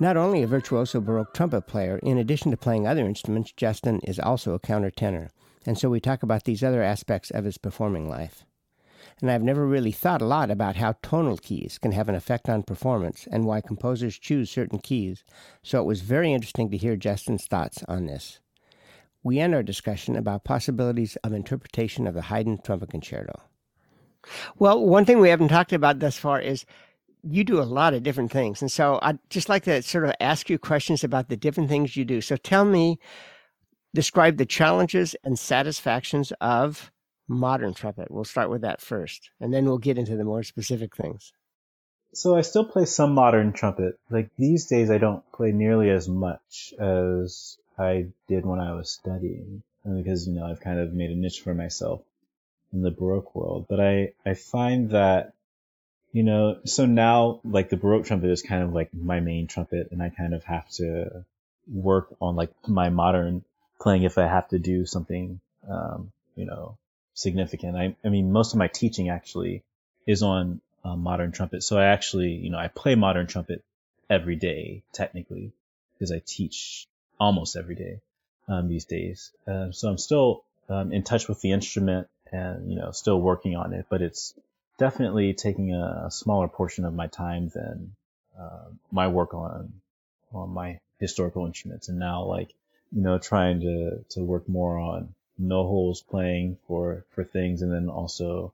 Not only a virtuoso Baroque trumpet player, in addition to playing other instruments, Justin is also a countertenor, and so we talk about these other aspects of his performing life. And I've never really thought a lot about how tonal keys can have an effect on performance and why composers choose certain keys, so it was very interesting to hear Justin's thoughts on this. We end our discussion about possibilities of interpretation of the Haydn Trumpet Concerto. Well, one thing we haven't talked about thus far is you do a lot of different things. And so I'd just like to sort of ask you questions about the different things you do. So tell me, describe the challenges and satisfactions of modern trumpet. We'll start with that first, and then we'll get into the more specific things. So I still play some modern trumpet. Like these days, I don't play nearly as much as I did when I was studying, and because you know I've kind of made a niche for myself in the Baroque world. But I I find that you know, so now like the Baroque trumpet is kind of like my main trumpet, and I kind of have to work on like my modern playing if I have to do something, um, you know, significant. I, I mean, most of my teaching actually is on uh, modern trumpet. So I actually, you know, I play modern trumpet every day technically because I teach almost every day um, these days. Uh, so I'm still um, in touch with the instrument and you know still working on it, but it's definitely taking a, a smaller portion of my time than uh, my work on on my historical instruments, and now like you know trying to to work more on no holes playing for for things, and then also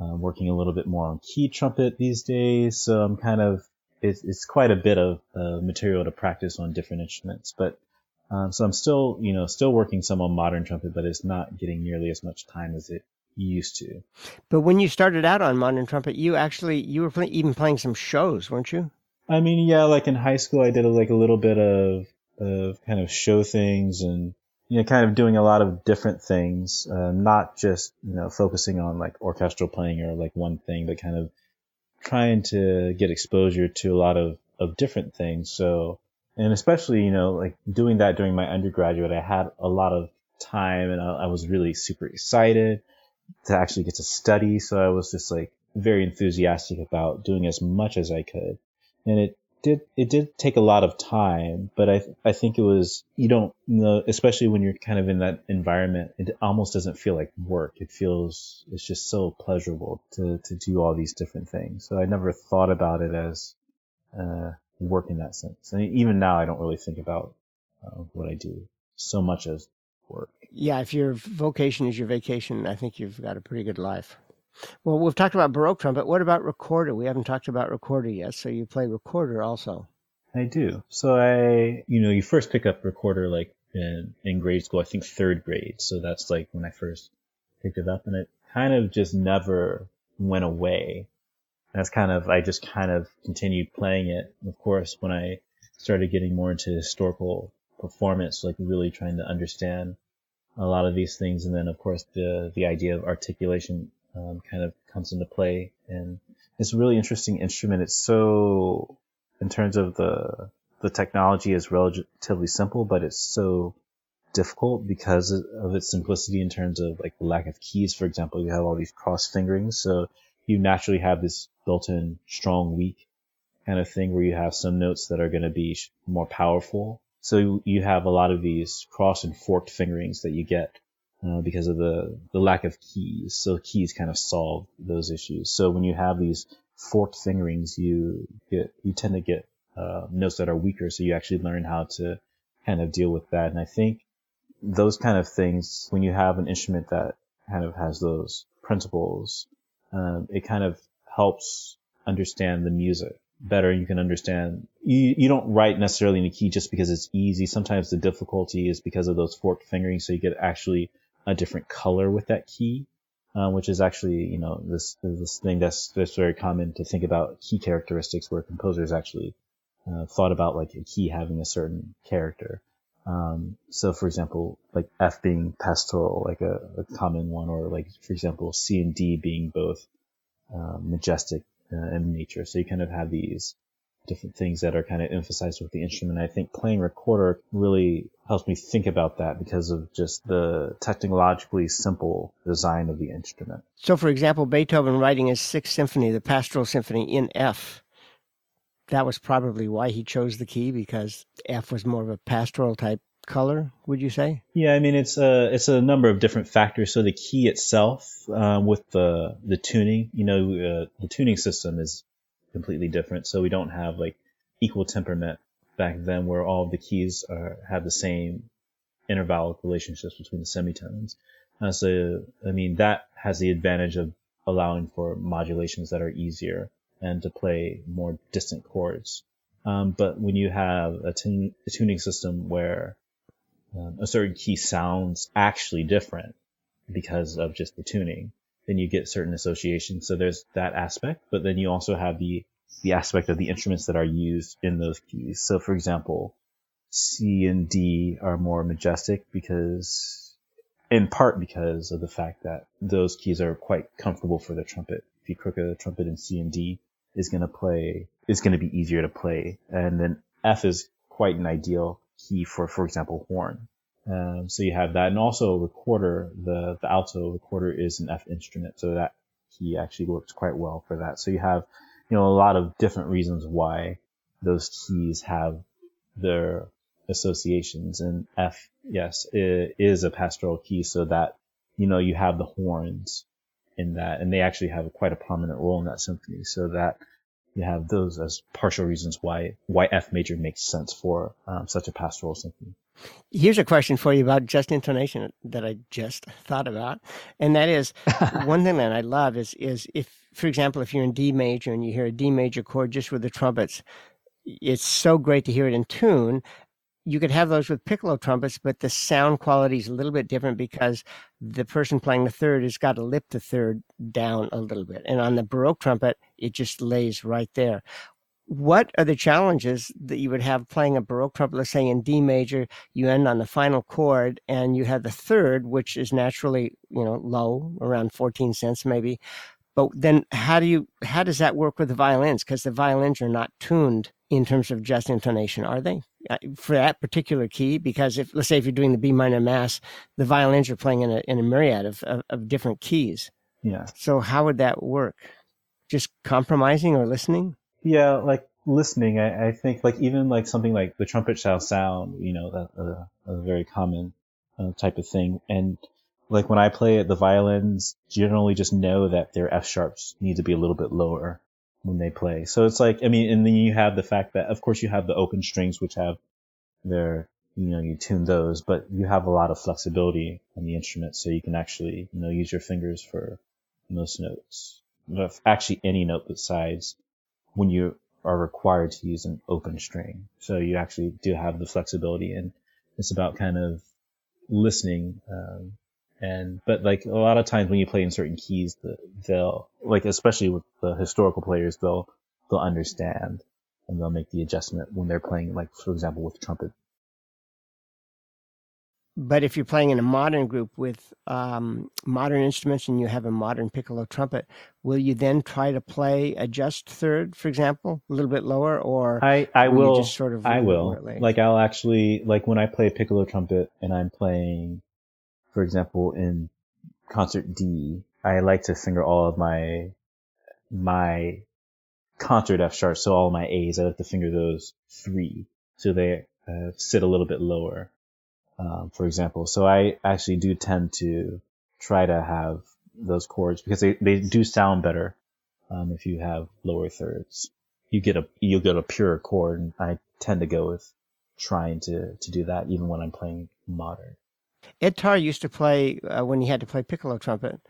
uh, working a little bit more on key trumpet these days. So I'm kind of it's, it's quite a bit of uh, material to practice on different instruments, but um, so I'm still you know still working some on modern trumpet, but it's not getting nearly as much time as it used to. But when you started out on modern trumpet, you actually you were play, even playing some shows, weren't you? I mean, yeah, like in high school, I did a, like a little bit of of kind of show things and you know kind of doing a lot of different things, uh, not just you know focusing on like orchestral playing or like one thing, but kind of trying to get exposure to a lot of of different things. So and especially you know like doing that during my undergraduate, I had a lot of time and I, I was really super excited to actually get to study. So I was just like very enthusiastic about doing as much as I could. And it did, it did take a lot of time, but I, I think it was, you don't know, especially when you're kind of in that environment, it almost doesn't feel like work. It feels, it's just so pleasurable to, to do all these different things. So I never thought about it as, uh, work in that sense. And even now, I don't really think about uh, what I do so much as work. Yeah, if your vocation is your vacation, I think you've got a pretty good life. Well, we've talked about Baroque trumpet. What about recorder? We haven't talked about recorder yet. So you play recorder also. I do. So I, you know, you first pick up recorder like in, in grade school, I think third grade. So that's like when I first picked it up and it kind of just never went away. That's kind of, I just kind of continued playing it. Of course, when I started getting more into historical performance, like really trying to understand a lot of these things. And then, of course, the, the idea of articulation um, kind of comes into play. And it's a really interesting instrument. It's so, in terms of the, the technology is relatively simple, but it's so difficult because of its simplicity in terms of like the lack of keys. For example, you have all these cross fingerings. So you naturally have this built-in strong, weak kind of thing where you have some notes that are going to be more powerful so you have a lot of these cross and forked fingerings that you get uh, because of the, the lack of keys. So keys kind of solve those issues. So when you have these forked fingerings, you get, you tend to get uh, notes that are weaker. So you actually learn how to kind of deal with that. And I think those kind of things, when you have an instrument that kind of has those principles, um, it kind of helps understand the music better you can understand. You, you don't write necessarily in a key just because it's easy. Sometimes the difficulty is because of those forked fingering so you get actually a different color with that key uh, which is actually you know this this thing that's that's very common to think about key characteristics where composers actually uh, thought about like a key having a certain character. Um, so for example like F being pastoral like a, a, common one or like for example C and D being both uh, majestic uh, in nature. So you kind of have these different things that are kind of emphasized with the instrument. I think playing recorder really helps me think about that because of just the technologically simple design of the instrument. So, for example, Beethoven writing his Sixth Symphony, the Pastoral Symphony, in F, that was probably why he chose the key because F was more of a pastoral type color. Would you say? Yeah, I mean it's a it's a number of different factors. So the key itself, um, with the the tuning, you know, uh, the tuning system is completely different. So we don't have like equal temperament back then, where all of the keys are have the same intervallic relationships between the semitones. Uh, so I mean that has the advantage of allowing for modulations that are easier and to play more distant chords. Um, but when you have a, tun- a tuning system where um, a certain key sounds actually different because of just the tuning, then you get certain associations. So there's that aspect, but then you also have the the aspect of the instruments that are used in those keys. So for example, C and D are more majestic because in part because of the fact that those keys are quite comfortable for the trumpet. If you crook a trumpet in C and D, is going to play is going to be easier to play, and then F is quite an ideal key for, for example, horn. Um, so you have that, and also recorder. The the alto recorder is an F instrument, so that key actually works quite well for that. So you have, you know, a lot of different reasons why those keys have their associations. And F, yes, is a pastoral key, so that you know you have the horns in that, and they actually have quite a prominent role in that symphony. So that you have those as partial reasons why why F major makes sense for um, such a pastoral symphony. Here's a question for you about just intonation that I just thought about, and that is one thing that I love is is if, for example, if you're in D major and you hear a D major chord just with the trumpets, it's so great to hear it in tune you could have those with piccolo trumpets, but the sound quality is a little bit different because the person playing the third has got to lip the third down a little bit. And on the Baroque trumpet, it just lays right there. What are the challenges that you would have playing a Baroque trumpet? Let's say in D major, you end on the final chord and you have the third, which is naturally, you know, low, around 14 cents maybe. But then how do you, how does that work with the violins? Because the violins are not tuned in terms of just intonation, are they? Uh, for that particular key because if let's say if you're doing the B minor mass, the violins are playing in a in a myriad of, of, of different keys. Yeah. So how would that work? Just compromising or listening? Yeah, like listening. I, I think like even like something like the trumpet shall sound, you know, that uh, a very common uh, type of thing. And like when I play it, the violins generally just know that their F sharps need to be a little bit lower when they play. So it's like, I mean, and then you have the fact that, of course, you have the open strings, which have their, you know, you tune those, but you have a lot of flexibility on the instrument, so you can actually, you know, use your fingers for most notes. Actually, any note besides when you are required to use an open string. So you actually do have the flexibility, and it's about kind of listening um, and, but like a lot of times when you play in certain keys, the, they'll, like, especially with the historical players, they'll, they'll understand and they'll make the adjustment when they're playing, like, for example, with trumpet. But if you're playing in a modern group with um, modern instruments and you have a modern piccolo trumpet, will you then try to play a just third, for example, a little bit lower, or I I will, just sort of I will like I'll actually like when I play piccolo trumpet and I'm playing for example, in concert D, I like to finger all of my my concert F sharps, so all my A's. I like to finger those three, so they uh, sit a little bit lower. Um, for example, so I actually do tend to try to have those chords because they, they do sound better um, if you have lower thirds. You get a you'll get a pure chord, and I tend to go with trying to to do that even when I'm playing modern. Ed Tarr used to play uh, when he had to play piccolo trumpet.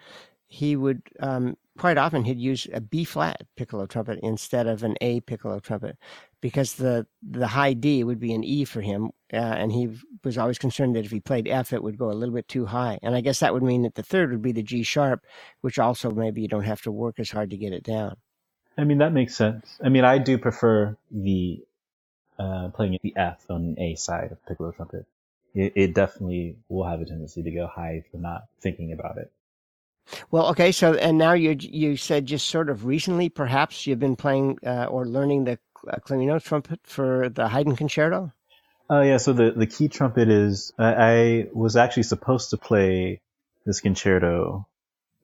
He would um, quite often he'd use a B flat piccolo trumpet instead of an A piccolo trumpet because the the high D would be an E for him, uh, and he was always concerned that if he played F, it would go a little bit too high. And I guess that would mean that the third would be the G sharp, which also maybe you don't have to work as hard to get it down. I mean that makes sense. I mean I do prefer the uh, playing the F on the A side of piccolo trumpet it, it definitely will have a tendency to go high if you're not thinking about it. Well, okay. So, and now you you said just sort of recently, perhaps you've been playing uh, or learning the uh, clarino trumpet for the Haydn concerto. Oh yeah. So the the key trumpet is I, I was actually supposed to play this concerto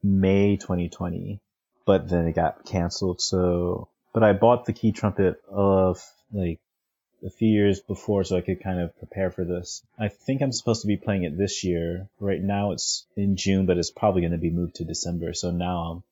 May 2020, but then it got canceled. So but I bought the key trumpet of like a few years before so I could kind of prepare for this. I think I'm supposed to be playing it this year. Right now it's in June, but it's probably going to be moved to December. So now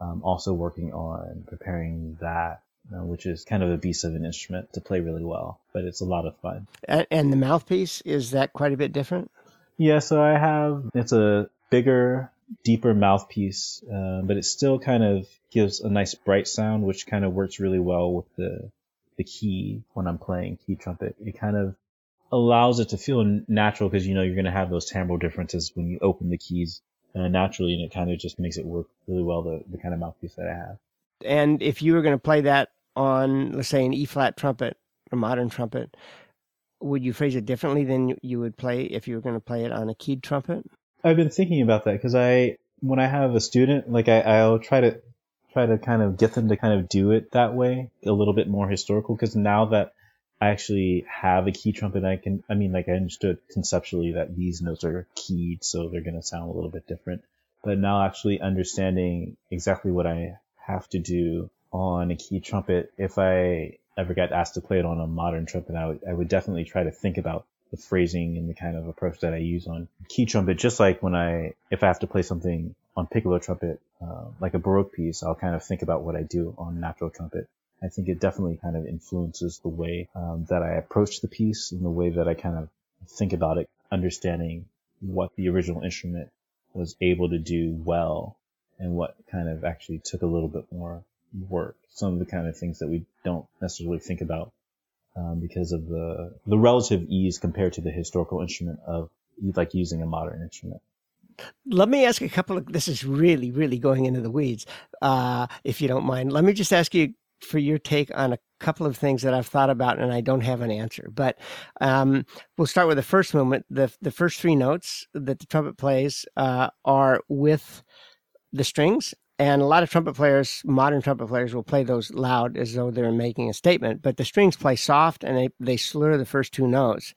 I'm um, also working on preparing that, uh, which is kind of a beast of an instrument to play really well, but it's a lot of fun. And, the mouthpiece, is that quite a bit different? Yeah, so I have, it's a bigger, deeper mouthpiece, uh, but it still kind of gives a nice bright sound, which kind of works really well with the the key when I'm playing key trumpet. It kind of allows it to feel natural because you know you're going to have those timbral differences when you open the keys uh, naturally, and it kind of just makes it work really well. The the kind of mouthpiece that I have. And if you were going to play that on, let's say, an E flat trumpet, a modern trumpet, would you phrase it differently than you would play if you were going to play it on a keyed trumpet? I've been thinking about that because I, when I have a student, like I, I'll try to try to kind of get them to kind of do it that way, a little bit more historical. Because now that I actually have a key trumpet, I can, I mean, like I understood conceptually that these notes are keyed, so they're going to sound a little bit different. But now actually understanding exactly what I have to do on a key trumpet, if I ever got asked to play it on a modern trumpet, I would, I would definitely try to think about the phrasing and the kind of approach that I use on key trumpet, just like when I, if I have to play something on piccolo trumpet, uh, like a Baroque piece, I'll kind of think about what I do on natural trumpet. I think it definitely kind of influences the way um, that I approach the piece and the way that I kind of think about it, understanding what the original instrument was able to do well and what kind of actually took a little bit more work. Some of the kind of things that we don't necessarily think about um, because of the the relative ease compared to the historical instrument of like using a modern instrument. Let me ask a couple of. This is really, really going into the weeds, uh, if you don't mind. Let me just ask you for your take on a couple of things that I've thought about, and I don't have an answer. But um, we'll start with the first movement. the The first three notes that the trumpet plays uh, are with the strings, and a lot of trumpet players, modern trumpet players, will play those loud as though they're making a statement. But the strings play soft, and they they slur the first two notes.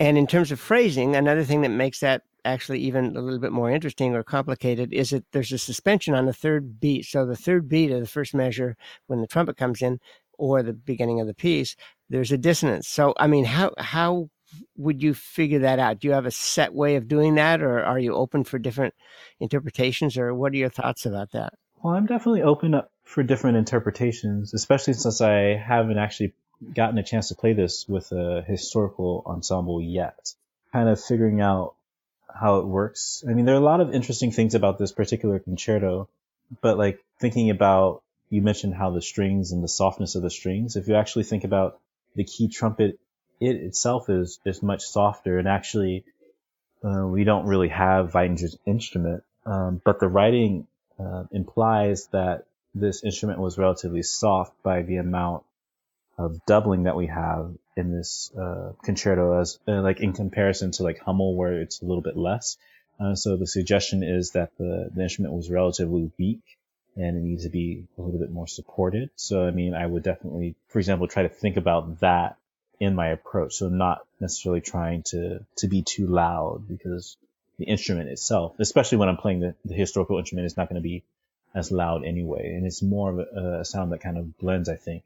And in terms of phrasing, another thing that makes that actually even a little bit more interesting or complicated is that there's a suspension on the third beat. So the third beat of the first measure, when the trumpet comes in, or the beginning of the piece, there's a dissonance. So I mean, how how would you figure that out? Do you have a set way of doing that, or are you open for different interpretations, or what are your thoughts about that? Well, I'm definitely open up for different interpretations, especially since I haven't actually gotten a chance to play this with a historical ensemble yet. Kind of figuring out how it works. I mean, there are a lot of interesting things about this particular concerto, but like thinking about, you mentioned how the strings and the softness of the strings. If you actually think about the key trumpet, it itself is, is much softer and actually, uh, we don't really have Weidinger's instrument. Um, but the writing, uh, implies that this instrument was relatively soft by the amount of doubling that we have in this uh, concerto as uh, like in comparison to like Hummel where it's a little bit less. Uh, so the suggestion is that the, the instrument was relatively weak and it needs to be a little bit more supported. So I mean, I would definitely, for example, try to think about that in my approach. So not necessarily trying to to be too loud because the instrument itself, especially when I'm playing the, the historical instrument, is not going to be as loud anyway, and it's more of a, a sound that kind of blends, I think,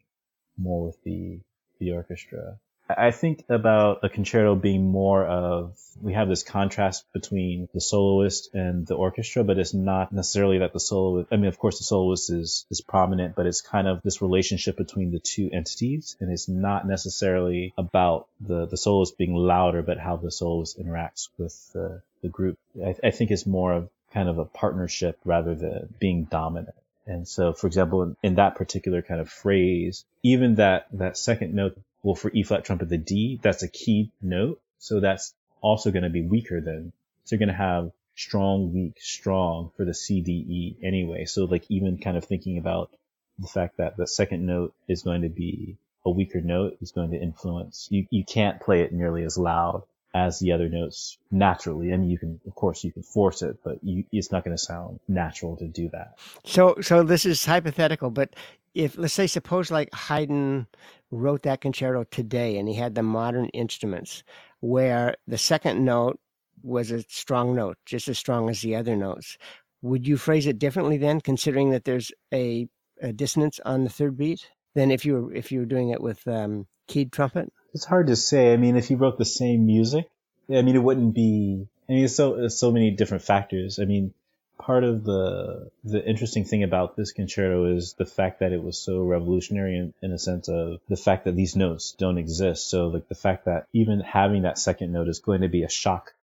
more with the the orchestra. I think about a concerto being more of we have this contrast between the soloist and the orchestra, but it's not necessarily that the soloist. I mean, of course, the soloist is is prominent, but it's kind of this relationship between the two entities, and it's not necessarily about the the soloist being louder, but how the soloist interacts with the the group. I, I think it's more of kind of a partnership rather than being dominant. And so, for example, in, in, that particular kind of phrase, even that, that second note, well, for E flat trumpet, the D, that's a key note. So that's also going to be weaker than, so you're going to have strong, weak, strong for the C, D, E anyway. So like even kind of thinking about the fact that the second note is going to be a weaker note is going to influence. You, you can't play it nearly as loud as the other notes naturally. I mean, you can, of course, you can force it, but you, it's not going to sound natural to do that. So, so this is hypothetical, but if let's say, suppose like Haydn wrote that concerto today, and he had the modern instruments, where the second note was a strong note, just as strong as the other notes. Would you phrase it differently then, considering that there's a a dissonance on the third beat than if you were if you were doing it with um, keyed trumpet? It's hard to say. I mean, if you wrote the same music, I mean, it wouldn't be. I mean, so so many different factors. I mean, part of the the interesting thing about this concerto is the fact that it was so revolutionary in, in a sense of the fact that these notes don't exist. So like the fact that even having that second note is going to be a shock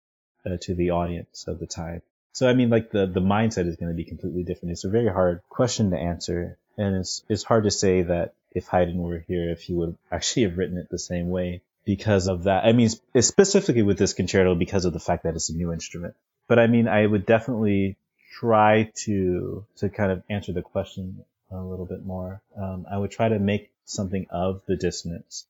uh, to the audience of the time. So I mean, like the the mindset is going to be completely different. It's a very hard question to answer, and it's it's hard to say that if Haydn were here, if he would actually have written it the same way because of that. I mean, specifically with this concerto because of the fact that it's a new instrument. But I mean, I would definitely try to to kind of answer the question a little bit more. Um, I would try to make something of the dissonance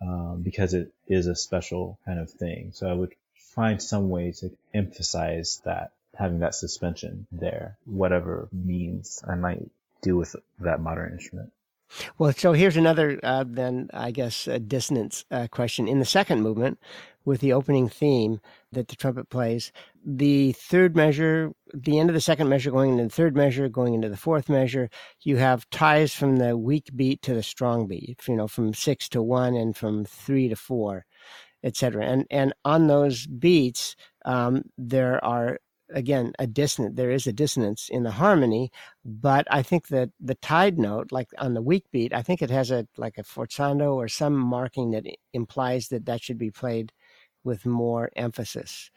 um, because it is a special kind of thing. So I would find some way to emphasize that having that suspension there, whatever means I might do with that modern instrument. Well, so here's another, uh, then I guess, a dissonance uh, question. In the second movement, with the opening theme that the trumpet plays, the third measure, the end of the second measure going into the third measure, going into the fourth measure, you have ties from the weak beat to the strong beat, you know, from six to one and from three to four, etc. And and on those beats, um, there are again a dissonant there is a dissonance in the harmony but i think that the tied note like on the weak beat i think it has a like a forzando or some marking that implies that that should be played with more emphasis.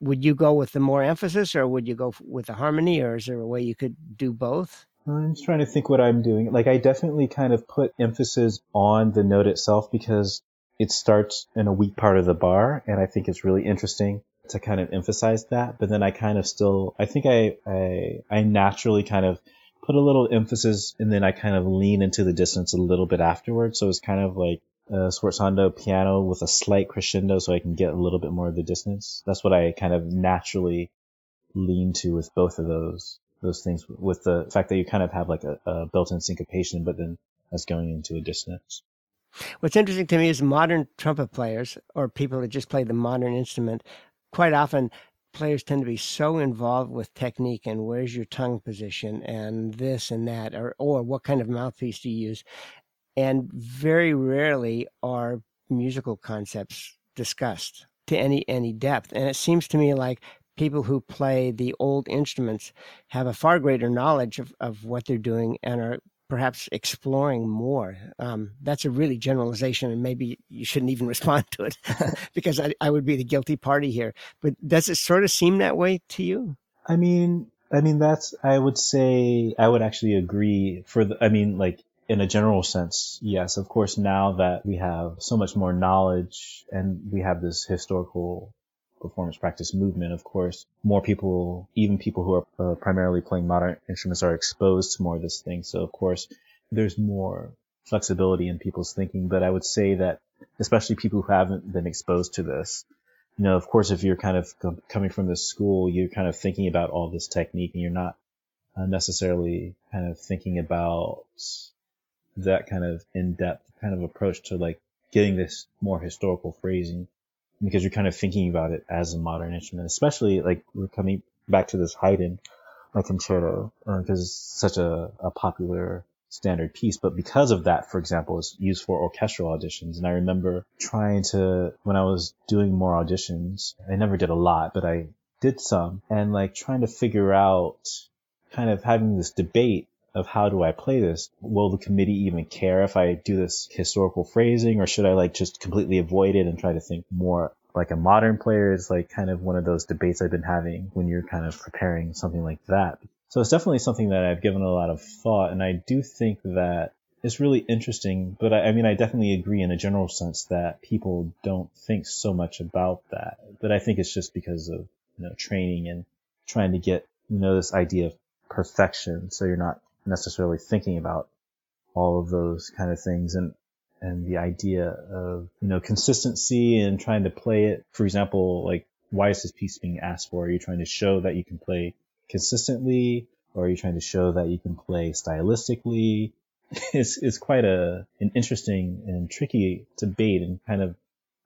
Would you go with the more emphasis or would you go with the harmony or is there a way you could do both? I'm just trying to think what i'm doing. Like i definitely kind of put emphasis on the note itself because it starts in a weak part of the bar and i think it's really interesting to kind of emphasize that. But then I kind of still, I think I, I, I naturally kind of put a little emphasis and then I kind of lean into the dissonance a little bit afterwards. So it's kind of like a sforzando piano with a slight crescendo so I can get a little bit more of the dissonance. That's what I kind of naturally lean to with both of those, those things with the fact that you kind of have like a, a built-in syncopation, but then that's going into a dissonance. What's interesting to me is modern trumpet players or people that just play the modern instrument quite often players tend to be so involved with technique and where's your tongue position and this and that or or what kind of mouthpiece do you use and very rarely are musical concepts discussed to any any depth. And it seems to me like people who play the old instruments have a far greater knowledge of, of what they're doing and are perhaps exploring more. Um, that's a really generalization, and maybe you shouldn't even respond to it because I, I would be the guilty party here. But does it sort of seem that way to you? I mean, I mean that's I would say I would actually agree for the. I mean, like in a general sense, yes, of course. Now that we have so much more knowledge and we have this historical performance practice movement, of course, more people, even people who are uh, primarily playing modern instruments are exposed to more of this thing. So of course, there's more flexibility in people's thinking, but I would say that especially people who haven't been exposed to this, you know, of course, if you're kind of coming from this school, you're kind of thinking about all this technique and you're not uh, necessarily kind of thinking about that kind of in-depth kind of approach to like getting this more historical phrasing because you're kind of thinking about it as a modern instrument, especially like we're coming back to this Haydn like concerto because it's such a, a popular standard piece. But because of that, for example, it's used for orchestral auditions. And I remember trying to, when I was doing more auditions, I never did a lot, but I did some and like trying to figure out kind of having this debate of how do I play this? Will the committee even care if I do this historical phrasing or should I like just completely avoid it and try to think more like a modern player is like kind of one of those debates I've been having when you're kind of preparing something like that. So it's definitely something that I've given a lot of thought and I do think that it's really interesting, but I, I mean, I definitely agree in a general sense that people don't think so much about that. But I think it's just because of, you know, training and trying to get, you know, this idea of perfection. So you're not necessarily thinking about all of those kind of things and and the idea of you know consistency and trying to play it. For example like why is this piece being asked for? Are you trying to show that you can play consistently or are you trying to show that you can play stylistically? It's it's quite a an interesting and tricky debate and kind of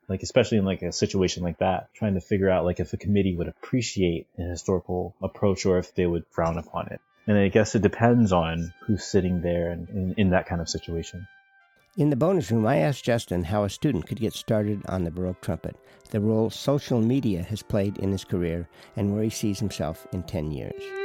like especially in like a situation like that trying to figure out like if a committee would appreciate an historical approach or if they would frown upon it And I guess it depends on who's sitting there and in, in that kind of situation. In the bonus room, I asked Justin how a student could get started on the Baroque trumpet, the role social media has played in his career, and where he sees himself in 10 years.